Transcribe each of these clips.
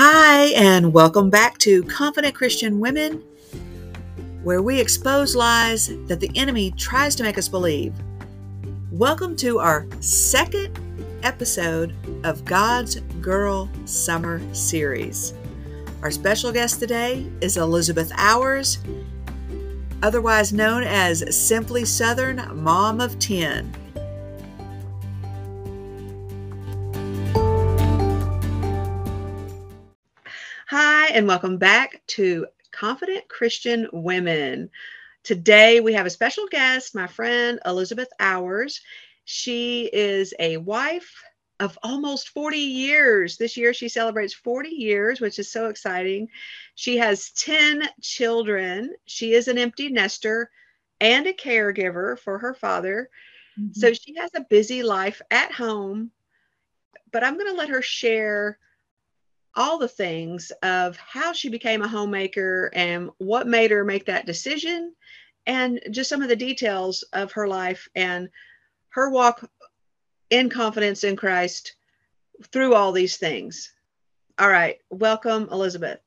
Hi, and welcome back to Confident Christian Women, where we expose lies that the enemy tries to make us believe. Welcome to our second episode of God's Girl Summer Series. Our special guest today is Elizabeth Ours, otherwise known as Simply Southern Mom of 10. And welcome back to Confident Christian Women. Today we have a special guest, my friend Elizabeth Ours. She is a wife of almost 40 years. This year she celebrates 40 years, which is so exciting. She has 10 children. She is an empty nester and a caregiver for her father. Mm-hmm. So she has a busy life at home. But I'm going to let her share all the things of how she became a homemaker and what made her make that decision and just some of the details of her life and her walk in confidence in Christ through all these things. All right, welcome, Elizabeth.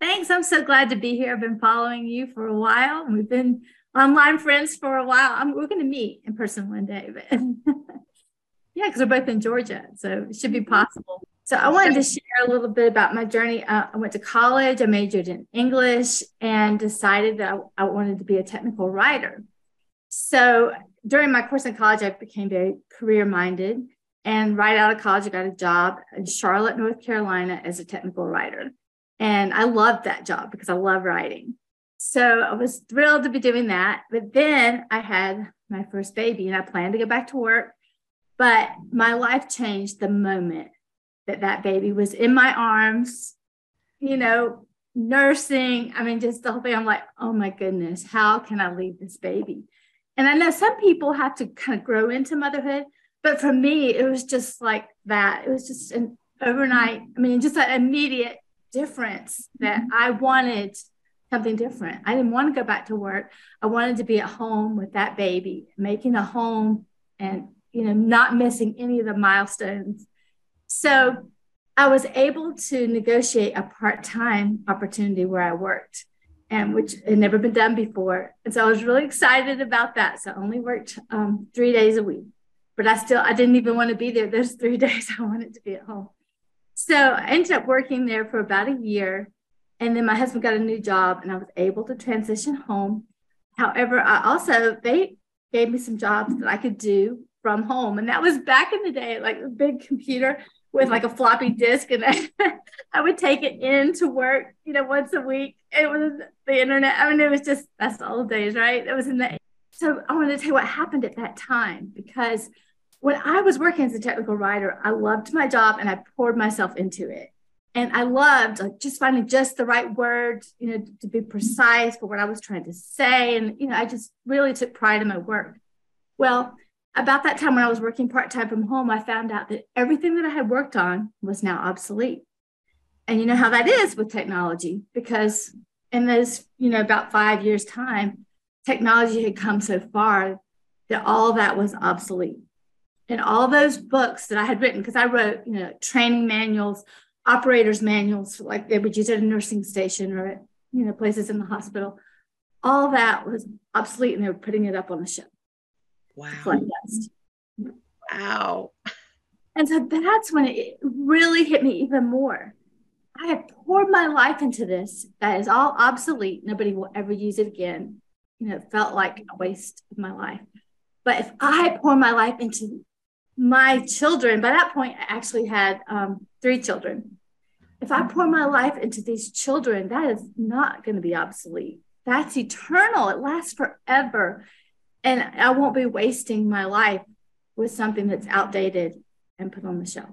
Thanks. I'm so glad to be here. I've been following you for a while. We've been online friends for a while. I'm, we're going to meet in person one day, but yeah, because we're both in Georgia, so it should be mm-hmm. possible. So I wanted to share a little bit about my journey. Uh, I went to college, I majored in English, and decided that I, I wanted to be a technical writer. So during my course in college, I became very career minded. And right out of college, I got a job in Charlotte, North Carolina as a technical writer. And I loved that job because I love writing. So I was thrilled to be doing that. But then I had my first baby and I planned to go back to work. But my life changed the moment that that baby was in my arms, you know, nursing. I mean, just the whole thing. I'm like, oh my goodness, how can I leave this baby? And I know some people have to kind of grow into motherhood, but for me, it was just like that. It was just an overnight, I mean, just an immediate difference that mm-hmm. I wanted something different. I didn't want to go back to work. I wanted to be at home with that baby, making a home and, you know, not missing any of the milestones so I was able to negotiate a part time opportunity where I worked, and which had never been done before. And so I was really excited about that. So I only worked um, three days a week, but I still I didn't even want to be there. Those three days I wanted to be at home. So I ended up working there for about a year, and then my husband got a new job, and I was able to transition home. However, I also they gave me some jobs that I could do from home, and that was back in the day, like a big computer with like a floppy disk and I, would take it in to work, you know, once a week. It was the internet. I mean, it was just that's the old days, right? It was in the so I wanted to tell you what happened at that time because when I was working as a technical writer, I loved my job and I poured myself into it. And I loved like just finding just the right words, you know, to be precise for what I was trying to say. And, you know, I just really took pride in my work. Well, about that time when I was working part time from home, I found out that everything that I had worked on was now obsolete. And you know how that is with technology, because in those, you know, about five years' time, technology had come so far that all that was obsolete. And all those books that I had written, because I wrote, you know, training manuals, operators manuals, like they would use at a nursing station or at, you know, places in the hospital, all that was obsolete and they were putting it up on the shelf. Wow. Wow. And so that's when it really hit me even more. I have poured my life into this that is all obsolete. Nobody will ever use it again. You know, it felt like a waste of my life. But if I pour my life into my children, by that point, I actually had um, three children. If I pour my life into these children, that is not going to be obsolete. That's eternal. It lasts forever and I won't be wasting my life with something that's outdated and put on the shelf.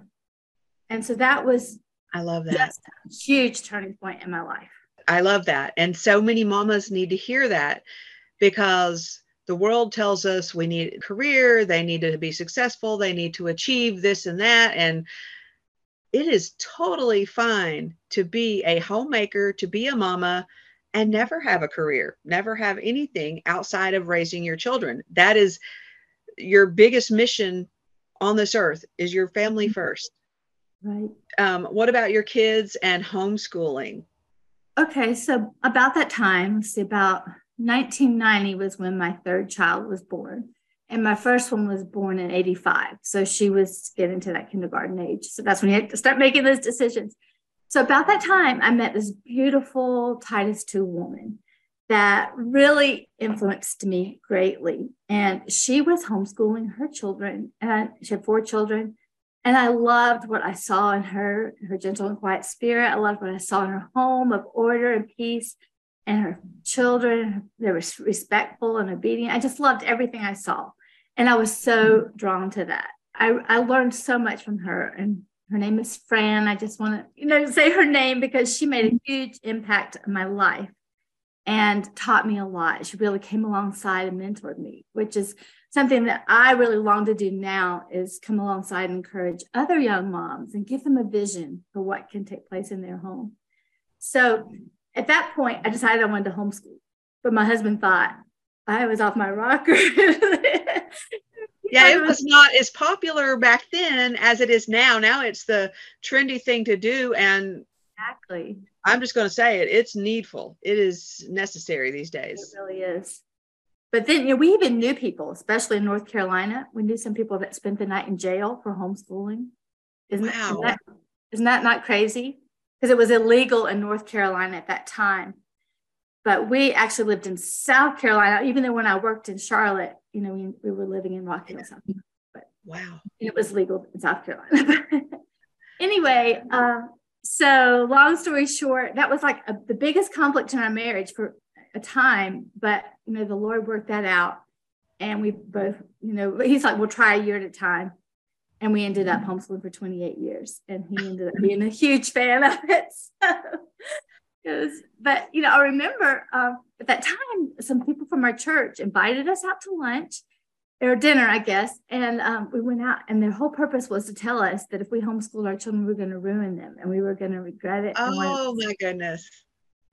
And so that was I love that. huge turning point in my life. I love that. And so many mamas need to hear that because the world tells us we need a career, they need to be successful, they need to achieve this and that. And it is totally fine to be a homemaker, to be a mama, and never have a career, never have anything outside of raising your children. That is your biggest mission on this earth is your family mm-hmm. first. Right. Um, what about your kids and homeschooling? Okay, so about that time, see, about 1990 was when my third child was born. And my first one was born in 85. So she was getting to that kindergarten age. So that's when you had to start making those decisions. So about that time, I met this beautiful Titus 2 woman that really influenced me greatly. And she was homeschooling her children, and she had four children. And I loved what I saw in her, her gentle and quiet spirit. I loved what I saw in her home of order and peace and her children. They were respectful and obedient. I just loved everything I saw. And I was so drawn to that. I, I learned so much from her. And her name is Fran. I just want to, you know, say her name because she made a mm-hmm. huge impact on my life and taught me a lot. She really came alongside and mentored me, which is something that I really long to do now is come alongside and encourage other young moms and give them a vision for what can take place in their home. So at that point, I decided I wanted to homeschool, but my husband thought I was off my rocker. yeah, it was not as popular back then as it is now. Now it's the trendy thing to do. And exactly. I'm just going to say it. It's needful. It is necessary these days. It really is. But then, you know, we even knew people, especially in North Carolina. We knew some people that spent the night in jail for homeschooling. Isn't, wow. isn't, that, isn't that not crazy? Because it was illegal in North Carolina at that time. But we actually lived in South Carolina, even though when I worked in Charlotte, you know, we, we were living in Rocky Hill, South Carolina. But wow. It was legal in South Carolina. anyway, um, so long story short, that was like a, the biggest conflict in our marriage for a time, but you know, the Lord worked that out. And we both, you know, he's like, we'll try a year at a time. And we ended up homeschooling for 28 years. And he ended up being a huge fan of it. So was, but you know, I remember uh, at that time, some people from our church invited us out to lunch or dinner, I guess. And um, we went out, and their whole purpose was to tell us that if we homeschooled our children, we were going to ruin them and we were going to regret it. Oh, my goodness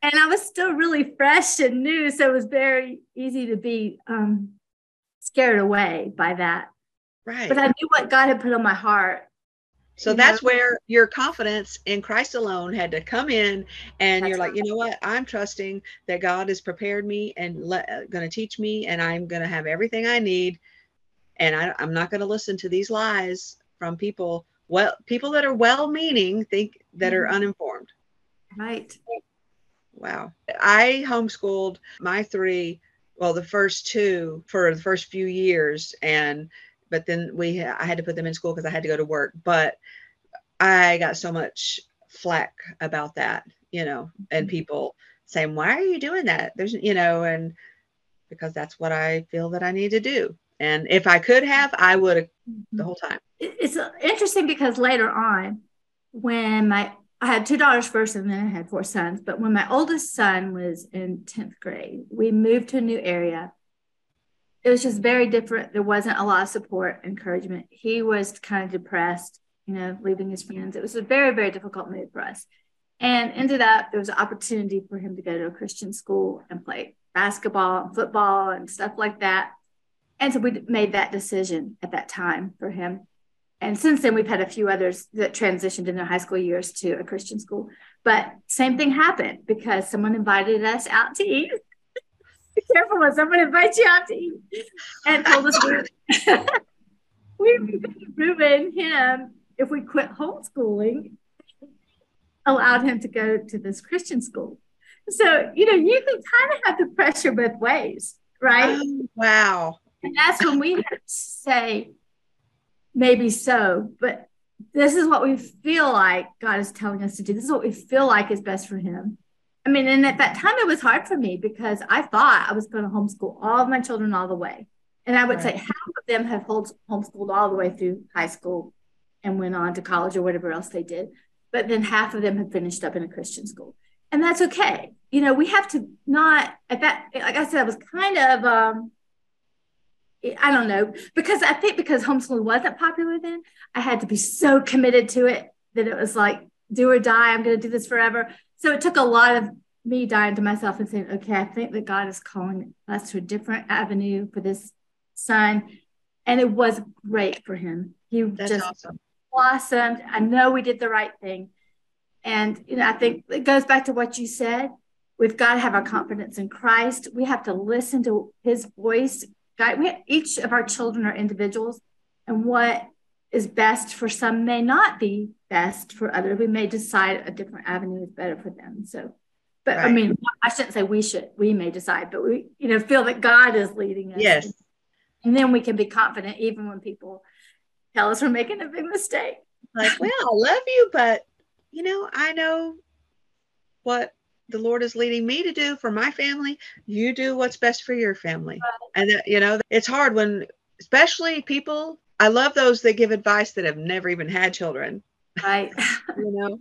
and I was still really fresh and new, so it was very easy to be um, scared away by that. Right. But I knew what God had put on my heart. So that's where your confidence in Christ alone had to come in, and that's you're like, you know what? I'm trusting that God has prepared me and le- uh, going to teach me, and I'm going to have everything I need, and I, I'm not going to listen to these lies from people. Well, people that are well-meaning think that mm-hmm. are uninformed. Right. Wow. I homeschooled my three, well, the first two for the first few years. And, but then we, I had to put them in school because I had to go to work. But I got so much flack about that, you know, and mm-hmm. people saying, why are you doing that? There's, you know, and because that's what I feel that I need to do. And if I could have, I would have the mm-hmm. whole time. It's interesting because later on, when my I had two daughters first and then I had four sons. But when my oldest son was in 10th grade, we moved to a new area. It was just very different. There wasn't a lot of support, encouragement. He was kind of depressed, you know, leaving his friends. It was a very, very difficult move for us. And ended up, there was an opportunity for him to go to a Christian school and play basketball and football and stuff like that. And so we made that decision at that time for him and since then we've had a few others that transitioned in their high school years to a christian school but same thing happened because someone invited us out to eat be careful when someone invites you out to eat. And told us we were ruin him if we quit homeschooling allowed him to go to this christian school. So you know you can kind of have the pressure both ways right? Oh, wow. And that's when we say maybe so, but this is what we feel like God is telling us to do. This is what we feel like is best for Him. I mean, and at that time, it was hard for me because I thought I was going to homeschool all of my children all the way. And I would right. say half of them have homeschooled all the way through high school and went on to college or whatever else they did. But then half of them have finished up in a Christian school. And that's okay. You know, we have to not, at that, like I said, I was kind of, um, I don't know because I think because homeschooling wasn't popular then, I had to be so committed to it that it was like do or die. I'm going to do this forever. So it took a lot of me dying to myself and saying, okay, I think that God is calling us to a different avenue for this son, and it was great for him. He That's just awesome. blossomed. I know we did the right thing. And you know, I think it goes back to what you said. We've got to have our confidence in Christ. We have to listen to his voice. God, we, each of our children are individuals, and what is best for some may not be best for others. We may decide a different avenue is better for them. So, but right. I mean, I shouldn't say we should, we may decide, but we, you know, feel that God is leading us. Yes. And then we can be confident even when people tell us we're making a big mistake. Like, well, I love you, but you know, I know what the Lord is leading me to do for my family. You do what's best for your family. Right. And, you know, it's hard when, especially people, I love those that give advice that have never even had children. Right. you know,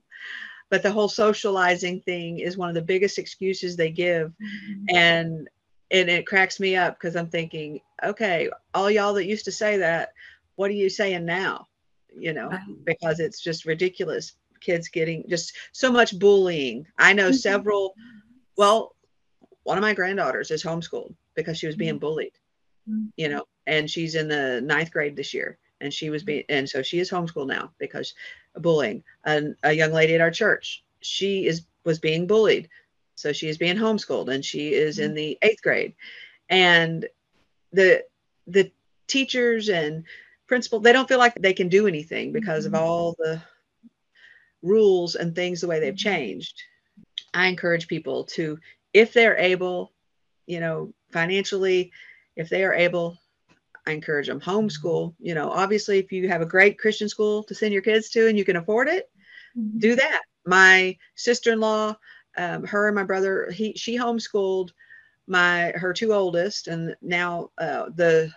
but the whole socializing thing is one of the biggest excuses they give. Mm-hmm. And, and it cracks me up because I'm thinking, okay, all y'all that used to say that, what are you saying now? You know, right. because it's just ridiculous kids getting just so much bullying. I know mm-hmm. several, well, one of my granddaughters is homeschooled because she was being mm-hmm. bullied, mm-hmm. you know, and she's in the ninth grade this year. And she was mm-hmm. being, and so she is homeschooled now because bullying. And a young lady at our church, she is was being bullied, so she is being homeschooled, and she is in mm-hmm. the eighth grade. And the the teachers and principal they don't feel like they can do anything because of mm-hmm. all the rules and things the way they've mm-hmm. changed. I encourage people to, if they're able, you know, financially, if they are able, I encourage them homeschool. You know, obviously, if you have a great Christian school to send your kids to and you can afford it, mm-hmm. do that. My sister-in-law, um, her and my brother, he she homeschooled my her two oldest, and now uh, the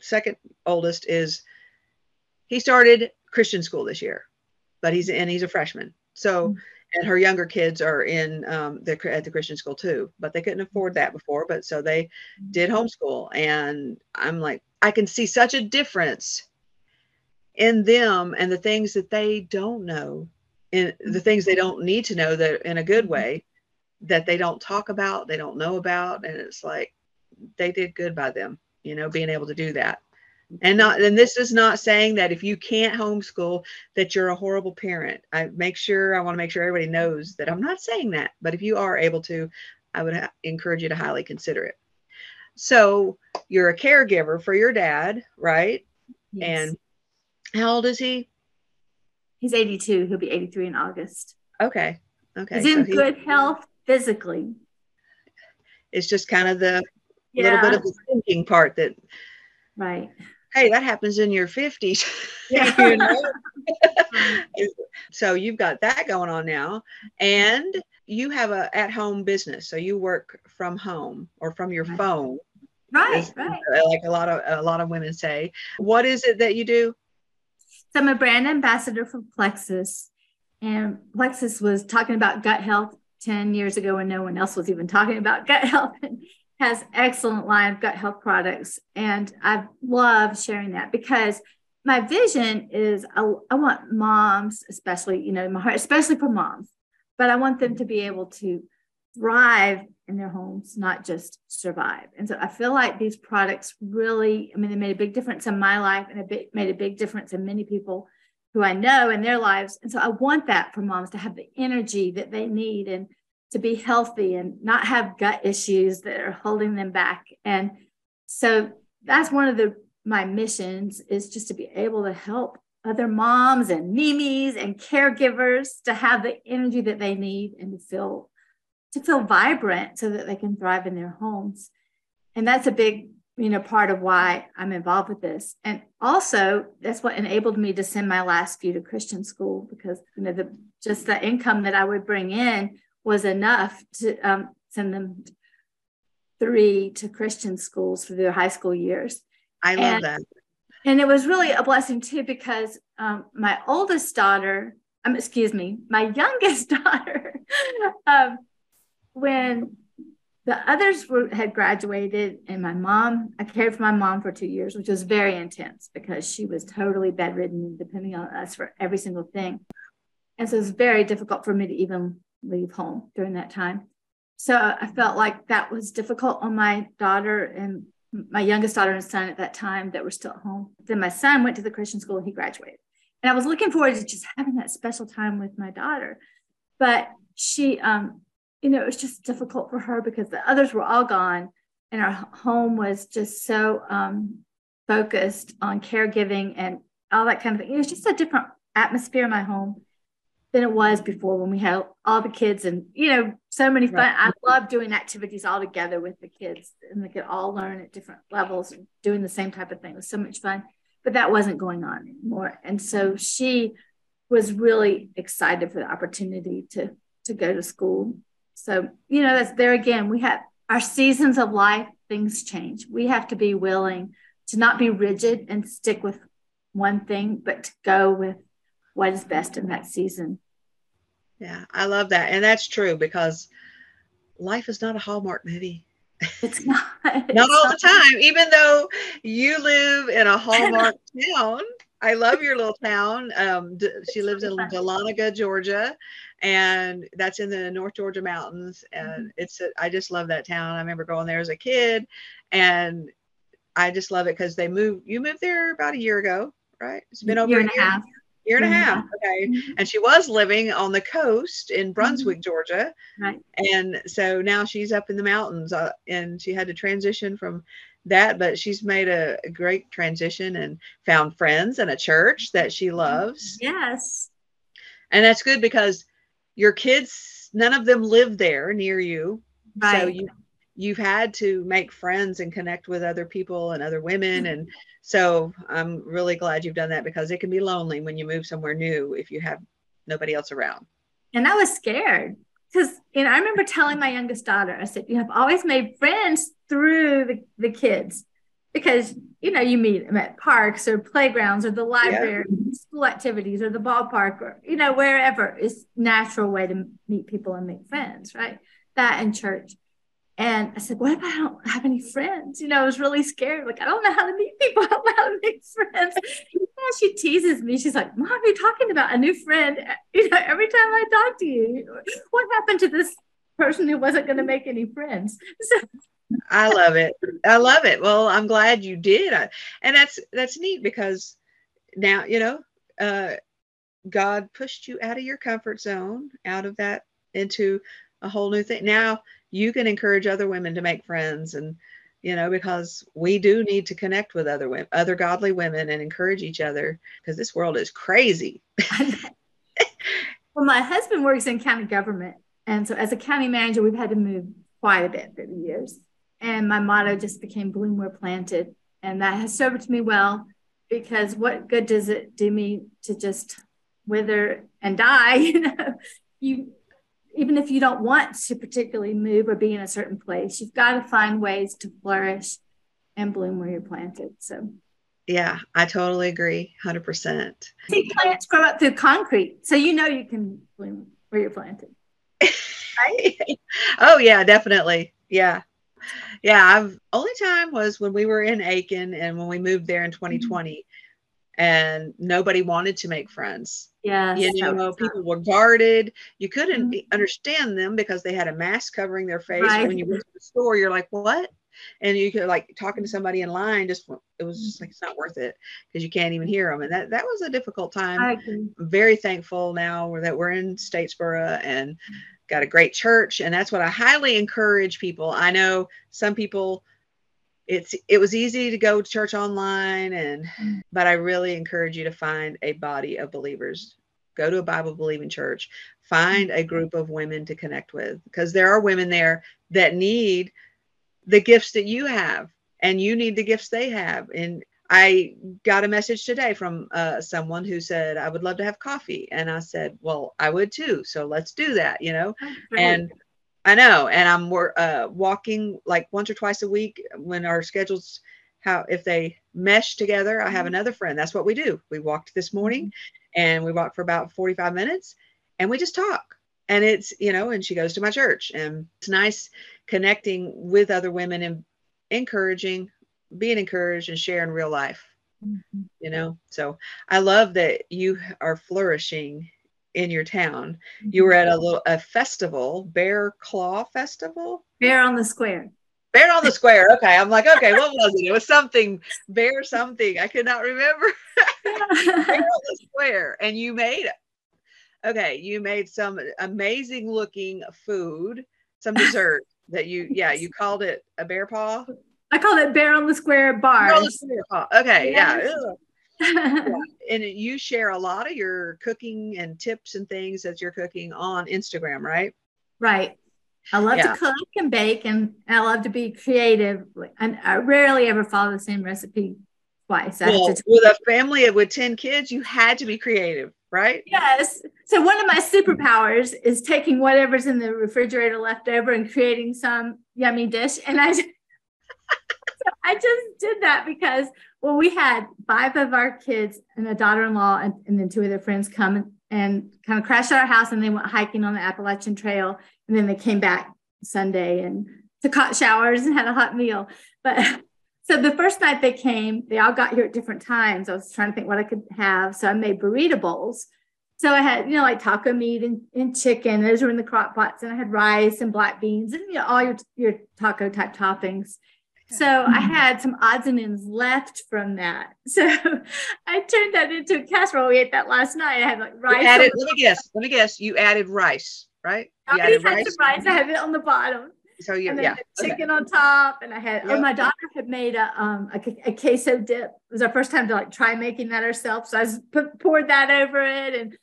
second oldest is he started Christian school this year but he's and he's a freshman. So mm-hmm. and her younger kids are in um, the at the Christian school too, but they couldn't afford that before. But so they did homeschool, and I'm like, I can see such a difference in them and the things that they don't know, in the things they don't need to know that in a good way that they don't talk about, they don't know about, and it's like they did good by them, you know, being able to do that. And not and this is not saying that if you can't homeschool that you're a horrible parent. I make sure i want to make sure everybody knows that i'm not saying that but if you are able to i would encourage you to highly consider it so you're a caregiver for your dad right yes. and how old is he he's 82 he'll be 83 in august okay okay he's in so good health physically it's just kind of the yeah. little bit of the thinking part that right hey, that happens in your 50s. Yeah. you so you've got that going on now. And you have a at-home business. So you work from home or from your phone. Right, right. Like a lot of a lot of women say. What is it that you do? So I'm a brand ambassador for Plexus. And Plexus was talking about gut health 10 years ago when no one else was even talking about gut health and has excellent line of gut health products. And I love sharing that because my vision is I, I want moms, especially, you know, my heart, especially for moms, but I want them to be able to thrive in their homes, not just survive. And so I feel like these products really, I mean, they made a big difference in my life and a it made a big difference in many people who I know in their lives. And so I want that for moms to have the energy that they need and to be healthy and not have gut issues that are holding them back. And so that's one of the my missions is just to be able to help other moms and mimis and caregivers to have the energy that they need and to feel to feel vibrant so that they can thrive in their homes. And that's a big you know part of why i'm involved with this and also that's what enabled me to send my last few to christian school because you know the just the income that i would bring in was enough to um, send them three to Christian schools for their high school years. I love and, that. And it was really a blessing too, because um, my oldest daughter, um, excuse me, my youngest daughter, um, when the others were, had graduated and my mom, I cared for my mom for two years, which was very intense because she was totally bedridden depending on us for every single thing. And so it was very difficult for me to even leave home during that time. So I felt like that was difficult on my daughter and my youngest daughter and son at that time that were still at home. Then my son went to the Christian school and he graduated. And I was looking forward to just having that special time with my daughter. But she, um, you know, it was just difficult for her because the others were all gone and our home was just so um, focused on caregiving and all that kind of thing. It was just a different atmosphere in my home than it was before when we had all the kids and you know so many fun. Right. I love doing activities all together with the kids and they could all learn at different levels doing the same type of thing. It was so much fun, but that wasn't going on anymore. And so she was really excited for the opportunity to to go to school. So you know that's there again. We have our seasons of life. Things change. We have to be willing to not be rigid and stick with one thing, but to go with what is best in that season. Yeah, I love that. And that's true because life is not a Hallmark movie. It's not. not it's all not. the time. Even though you live in a Hallmark town, I love your little town. Um, she lives in Dahlonega, Georgia, and that's in the North Georgia mountains. And mm-hmm. it's a, I just love that town. I remember going there as a kid, and I just love it because they moved. You moved there about a year ago, right? It's been over a year and a half year and a half. Okay. Mm-hmm. And she was living on the coast in Brunswick, mm-hmm. Georgia. Right. And so now she's up in the mountains uh, and she had to transition from that, but she's made a, a, great transition and found friends and a church that she mm-hmm. loves. Yes. And that's good because your kids, none of them live there near you. Right. So you you've had to make friends and connect with other people and other women. Mm-hmm. And so i'm really glad you've done that because it can be lonely when you move somewhere new if you have nobody else around. And i was scared because you know i remember telling my youngest daughter i said you have always made friends through the, the kids because you know you meet them at parks or playgrounds or the library yeah. school activities or the ballpark or you know wherever is natural way to meet people and make friends right? That and church and I said, What if I don't have any friends? You know, I was really scared. Like, I don't know how to meet people. I don't know how to make friends. Yeah, she teases me. She's like, Mom, you're talking about a new friend. You know, every time I talk to you, what happened to this person who wasn't going to make any friends? So, I love it. I love it. Well, I'm glad you did. And that's that's neat because now, you know, uh God pushed you out of your comfort zone, out of that into a whole new thing. Now you can encourage other women to make friends and you know because we do need to connect with other women other godly women and encourage each other because this world is crazy. Well my husband works in county government and so as a county manager we've had to move quite a bit through the years. And my motto just became bloom where planted and that has served me well because what good does it do me to just wither and die? You know you even if you don't want to particularly move or be in a certain place, you've got to find ways to flourish and bloom where you're planted. So, yeah, I totally agree, hundred percent. See, plants grow up through concrete, so you know you can bloom where you're planted. Right? oh yeah, definitely. Yeah, yeah. I've only time was when we were in Aiken and when we moved there in 2020. Mm-hmm and nobody wanted to make friends. Yeah. You know, people were guarded. You couldn't mm-hmm. understand them because they had a mask covering their face. Right. When you went to the store, you're like, what? And you could like talking to somebody in line, just it was just like it's not worth it because you can't even hear them. And that that was a difficult time. I'm very thankful now that we're in Statesboro and got a great church. And that's what I highly encourage people. I know some people it's it was easy to go to church online and mm. but i really encourage you to find a body of believers. Go to a bible believing church. Find a group of women to connect with because there are women there that need the gifts that you have and you need the gifts they have. And i got a message today from uh, someone who said i would love to have coffee. And i said well i would too so let's do that you know? And I know, and I'm uh, walking like once or twice a week when our schedules how if they mesh together. I have mm-hmm. another friend. That's what we do. We walked this morning, mm-hmm. and we walked for about 45 minutes, and we just talk. And it's you know, and she goes to my church, and it's nice connecting with other women and encouraging, being encouraged, and sharing real life. Mm-hmm. You know, so I love that you are flourishing in your town. You mm-hmm. were at a little a festival, Bear Claw Festival. Bear on the Square. Bear on the Square. Okay. I'm like, okay, what was it? It was something, Bear something. I could not remember. Bear on the Square. And you made it. Okay. You made some amazing looking food, some dessert that you, yeah, you called it a bear paw. I called it Bear on the Square Bar. Okay. Yeah. yeah. And you share a lot of your cooking and tips and things that you're cooking on Instagram, right? Right. I love yeah. to cook and bake, and I love to be creative. And I rarely ever follow the same recipe twice. Well, with a family of with 10 kids, you had to be creative, right? Yes. So, one of my superpowers is taking whatever's in the refrigerator left over and creating some yummy dish. And I, I just did that because, well, we had five of our kids and a daughter in law, and, and then two of their friends come and, and kind of crashed at our house, and they went hiking on the Appalachian Trail and then they came back Sunday and took hot showers and had a hot meal. But so the first night they came, they all got here at different times. I was trying to think what I could have. So I made burrito bowls. So I had, you know, like taco meat and, and chicken. Those were in the crock pots. And I had rice and black beans and you know, all your, your taco type toppings. So I had some odds and ends left from that. So I turned that into a casserole. We ate that last night. I had like rice. Added, let me guess. Let me guess. You added rice right? I already had rice. rice. I had it on the bottom. So you, yeah, chicken okay. on top, and I had. Yep. Oh, my daughter had made a um a, a, queso dip. It was our first time to like try making that ourselves. So I put, poured that over it, and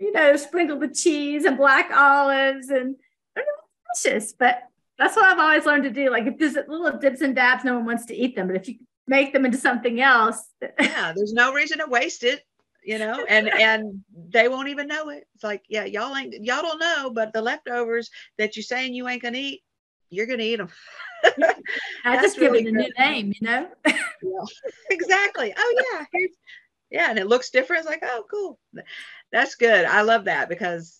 you know sprinkled with cheese and black olives, and it was delicious. But that's what I've always learned to do. Like if there's little dips and dabs, no one wants to eat them. But if you make them into something else, yeah, there's no reason to waste it you know, and and they won't even know it. It's like, yeah, y'all ain't y'all don't know, but the leftovers that you're saying you ain't gonna eat, you're gonna eat them. I just give really it a good. new name, you know. yeah, exactly. Oh yeah, yeah, and it looks different. It's like, oh, cool. That's good. I love that because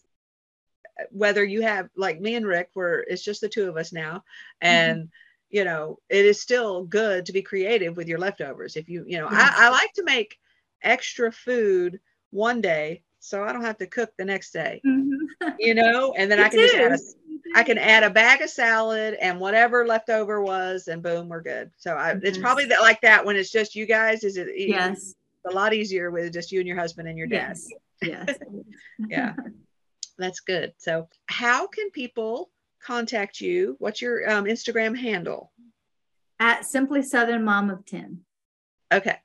whether you have like me and Rick, where it's just the two of us now, mm-hmm. and mm-hmm. you know, it is still good to be creative with your leftovers. If you, you know, I, I like to make extra food one day so I don't have to cook the next day. Mm-hmm. You know, and then I can just add a, I can add a bag of salad and whatever leftover was, and boom, we're good. So I, mm-hmm. it's probably that like that when it's just you guys. Is it? Yes. A lot easier with just you and your husband and your dad. Yes. yes. yeah. That's good. So how can people contact you? What's your um, Instagram handle? At Simply Southern Mom of 10. Okay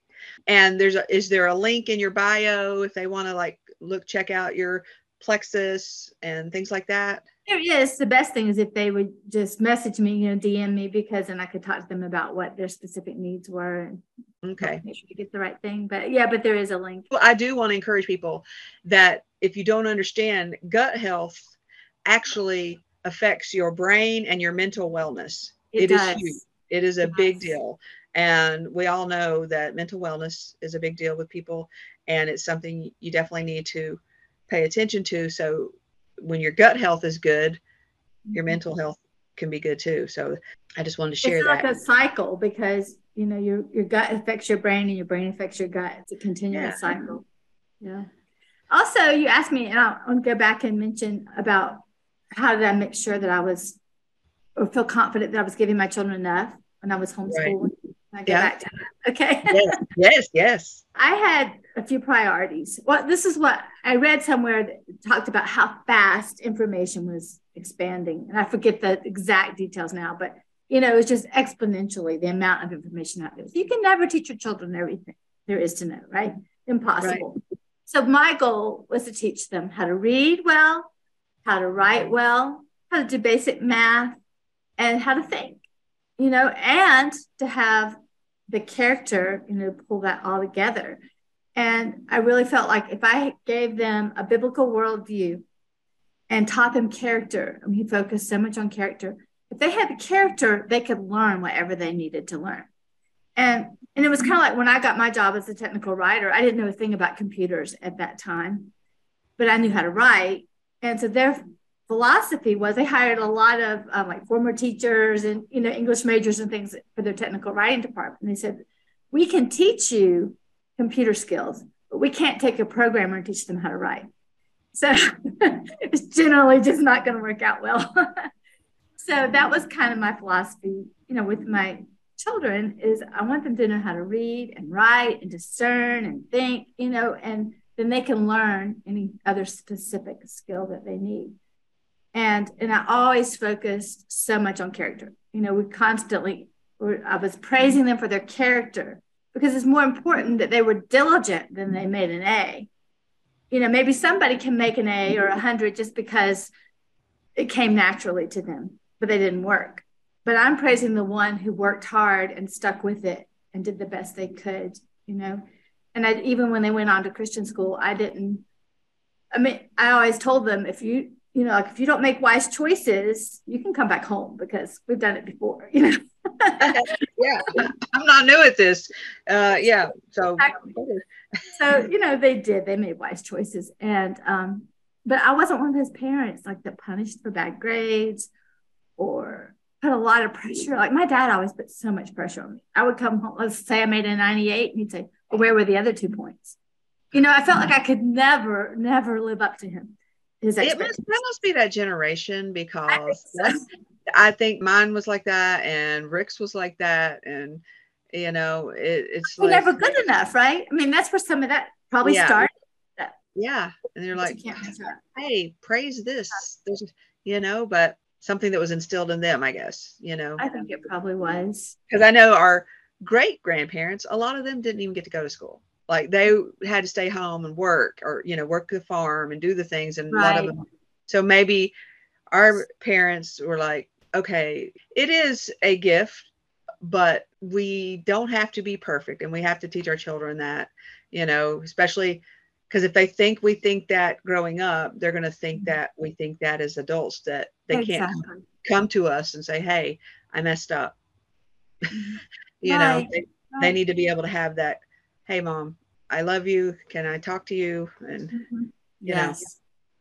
and there's a is there a link in your bio if they want to like look check out your plexus and things like that there is the best thing is if they would just message me you know dm me because then i could talk to them about what their specific needs were and okay make sure you get the right thing but yeah but there is a link well, i do want to encourage people that if you don't understand gut health actually affects your brain and your mental wellness it, it is huge it is a it big deal and we all know that mental wellness is a big deal with people, and it's something you definitely need to pay attention to. So when your gut health is good, your mm-hmm. mental health can be good too. So I just wanted to share it's that. like a cycle because you know your your gut affects your brain and your brain affects your gut. It's a continuous yeah. cycle. Yeah. Also, you asked me, and I'll, I'll go back and mention about how did I make sure that I was or feel confident that I was giving my children enough when I was homeschooling. Right. I yeah. back to that. Okay. yes, yes, yes. I had a few priorities. Well, this is what I read somewhere that talked about how fast information was expanding. And I forget the exact details now, but you know, it's just exponentially the amount of information out there. So you can never teach your children everything there is to know, right? Impossible. So my goal was to teach them how to read well, how to write well, how to do basic math, and how to think you know, and to have the character, you know, pull that all together. And I really felt like if I gave them a biblical worldview and taught them character, I mean, he focused so much on character. If they had the character, they could learn whatever they needed to learn. And and it was kind of like when I got my job as a technical writer, I didn't know a thing about computers at that time, but I knew how to write. And so their philosophy was they hired a lot of um, like former teachers and you know english majors and things for their technical writing department. And they said we can teach you computer skills but we can't take a programmer and teach them how to write. So it's generally just not going to work out well. So that was kind of my philosophy you you know, with my children is I want them to know how to read and write and discern and think, you know, and then they can learn any other specific skill that they need. And and I always focused so much on character. You know, we constantly I was praising them for their character because it's more important that they were diligent than they made an A. You know, maybe somebody can make an A or a hundred just because it came naturally to them, but they didn't work. But I'm praising the one who worked hard and stuck with it and did the best they could, you know. And I, even when they went on to Christian school, I didn't. I mean, I always told them if you, you know, like if you don't make wise choices, you can come back home because we've done it before, you know. yeah, I'm not new at this. Uh, yeah, so exactly. so you know they did. They made wise choices, and um, but I wasn't one of those parents like that punished for bad grades or put a lot of pressure. Like my dad always put so much pressure on me. I would come home. Let's say I made a 98, and he'd say, well, "Where were the other two points?" You know, I felt like I could never, never live up to him. His it must, that must be that generation because I think mine was like that, and Rick's was like that, and you know, it, it's like, never good enough, right? I mean, that's where some of that probably yeah. started. Yeah, and they're like, "Hey, praise this." There's, you know, but something that was instilled in them, I guess. You know, I think it probably was because I know our great grandparents, a lot of them didn't even get to go to school. Like they had to stay home and work, or you know, work the farm and do the things, and right. a lot of them. So maybe our parents were like, okay, it is a gift, but we don't have to be perfect. And we have to teach our children that, you know, especially because if they think we think that growing up, they're going to think mm-hmm. that we think that as adults, that they exactly. can't come to us and say, hey, I messed up. Mm-hmm. you right. know, they, right. they need to be able to have that, hey, mom, I love you. Can I talk to you? And, mm-hmm. yes, know.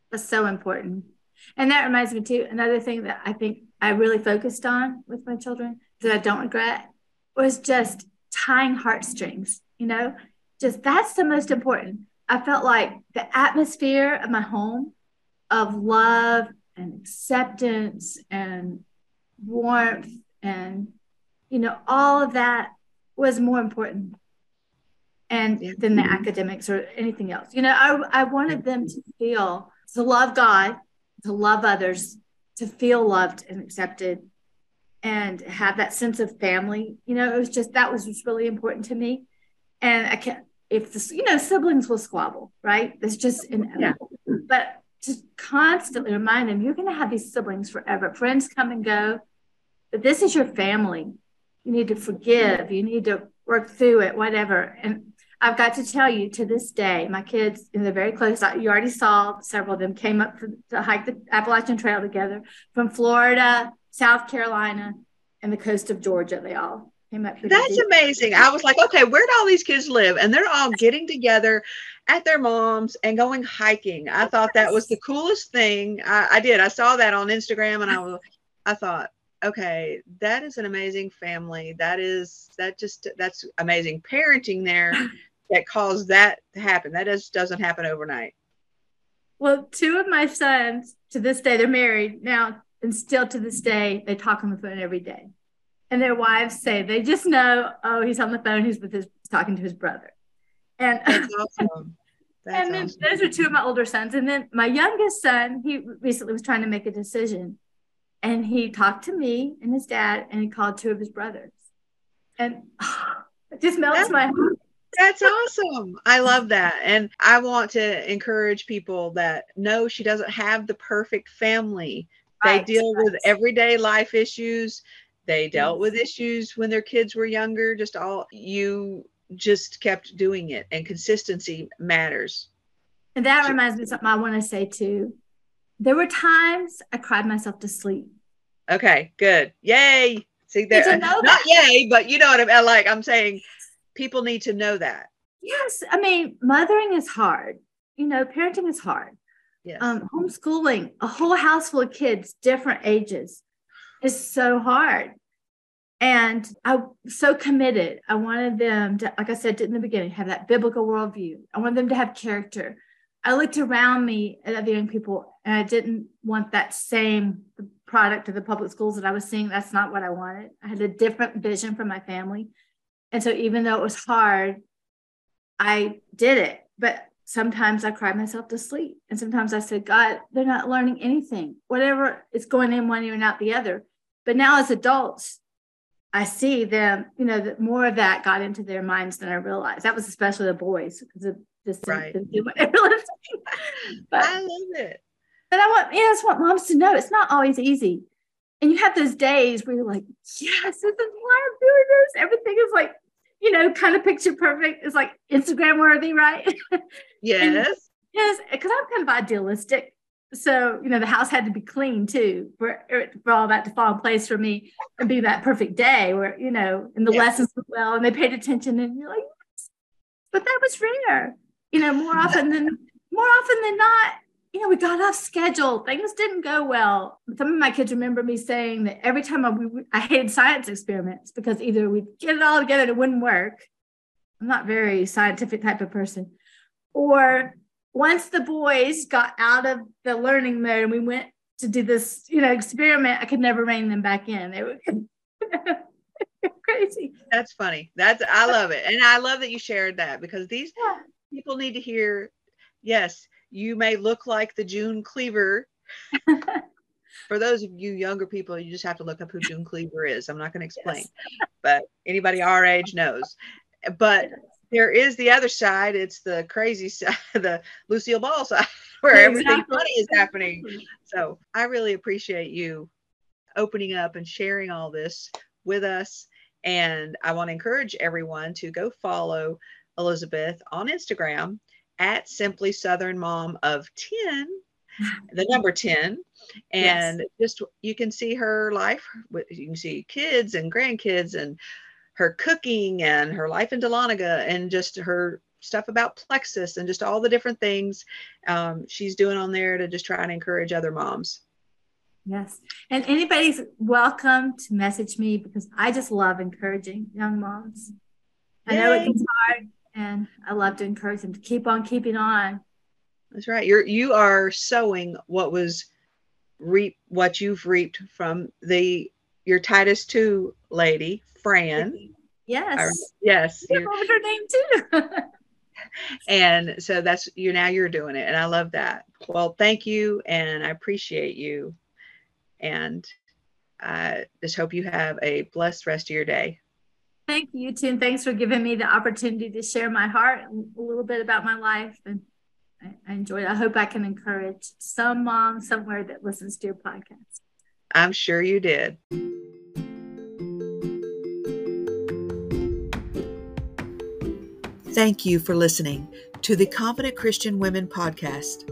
that's so important. And that reminds me too, another thing that I think I really focused on with my children that I don't regret was just tying heartstrings, you know, just that's the most important. I felt like the atmosphere of my home of love and acceptance and warmth and, you know, all of that was more important and yeah. than the academics or anything else. You know, I, I wanted them to feel to love God to love others, to feel loved and accepted, and have that sense of family. You know, it was just that was really important to me. And I can't, if this, you know, siblings will squabble, right? That's just inevitable. Yeah. But just constantly remind them you're going to have these siblings forever. Friends come and go, but this is your family. You need to forgive. You need to work through it, whatever. And I've got to tell you to this day, my kids, in they're very close. You already saw several of them came up for, to hike the Appalachian Trail together from Florida, South Carolina, and the coast of Georgia. They all came up. That's amazing. I was like, okay, where do all these kids live? And they're all getting together at their mom's and going hiking. I thought that was the coolest thing. I, I did. I saw that on Instagram, and I was, I thought, okay, that is an amazing family. That is that just that's amazing parenting there that caused that to happen. That just doesn't happen overnight. Well, two of my sons to this day, they're married now, and still to this day, they talk on the phone every day. And their wives say they just know, oh, he's on the phone, he's with his talking to his brother. And that's awesome. That's and then awesome. those are two of my older sons. And then my youngest son, he recently was trying to make a decision. And he talked to me and his dad, and he called two of his brothers. And oh, it just melts that's, my heart. That's awesome. I love that. And I want to encourage people that no, she doesn't have the perfect family. They right. deal with everyday life issues. They dealt with issues when their kids were younger. Just all you just kept doing it, and consistency matters. And that reminds me of something I want to say too. There were times I cried myself to sleep. Okay, good. Yay. See there. Not yay, but you know what I'm like. I'm saying people need to know that. Yes. I mean, mothering is hard. You know, parenting is hard. Yes. Um, homeschooling, a whole house full of kids, different ages, is so hard. And I'm so committed. I wanted them to, like I said in the beginning, have that biblical worldview. I wanted them to have character. I looked around me at other young people and I didn't want that same product of the public schools that I was seeing. That's not what I wanted. I had a different vision for my family. And so even though it was hard, I did it. But sometimes I cried myself to sleep. And sometimes I said, God, they're not learning anything. Whatever is going in one ear and out the other. But now as adults, I see them, you know, that more of that got into their minds than I realized. That was especially the boys because it just right. didn't do what they were But I love it. But I want, yeah, I just want moms to know it's not always easy. And you have those days where you're like, yes, this is why I'm doing this. Everything is like, you know, kind of picture perfect. It's like Instagram worthy, right? Yes. yes, because I'm kind of idealistic. So, you know, the house had to be clean too for, er, for all that to fall in place for me and be that perfect day where, you know, and the yes. lessons went well and they paid attention and you're like, yes. but that was rare. You know, more often than more often than not, you know, we got off schedule. Things didn't go well. Some of my kids remember me saying that every time I, we, I hated science experiments because either we'd get it all together and it wouldn't work. I'm not very scientific type of person. Or once the boys got out of the learning mode and we went to do this, you know, experiment, I could never rein them back in. They were crazy. That's funny. That's I love it. And I love that you shared that because these yeah. people need to hear, yes, you may look like the June Cleaver. For those of you younger people, you just have to look up who June Cleaver is. I'm not going to explain, yes. but anybody our age knows. But there is the other side. It's the crazy side, the Lucille Ball side, where exactly. everything funny is happening. So I really appreciate you opening up and sharing all this with us. And I want to encourage everyone to go follow Elizabeth on Instagram at Simply Southern Mom of 10, the number 10. And yes. just you can see her life. You can see kids and grandkids and her cooking and her life in Dahlonega and just her stuff about plexus and just all the different things um, she's doing on there to just try and encourage other moms. Yes. And anybody's welcome to message me because I just love encouraging young moms. Yay. I know it gets hard and I love to encourage them to keep on keeping on. That's right. You're you are sowing what was reap what you've reaped from the your Titus 2 lady Fran. Yes. yes. I her name too. and so that's you now you're doing it. And I love that. Well, thank you. And I appreciate you. And I just hope you have a blessed rest of your day. Thank you, too. And thanks for giving me the opportunity to share my heart a little bit about my life. And I, I enjoyed it. I hope I can encourage some mom somewhere that listens to your podcast. I'm sure you did. Thank you for listening to the Confident Christian Women podcast.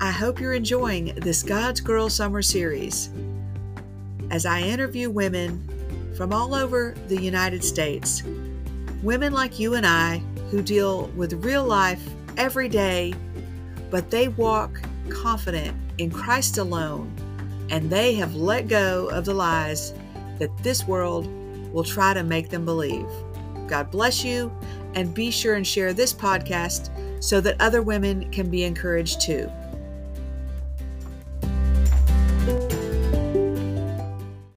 I hope you're enjoying this God's Girl Summer series as I interview women from all over the United States. Women like you and I who deal with real life every day, but they walk confident in Christ alone, and they have let go of the lies that this world will try to make them believe. God bless you, and be sure and share this podcast so that other women can be encouraged too.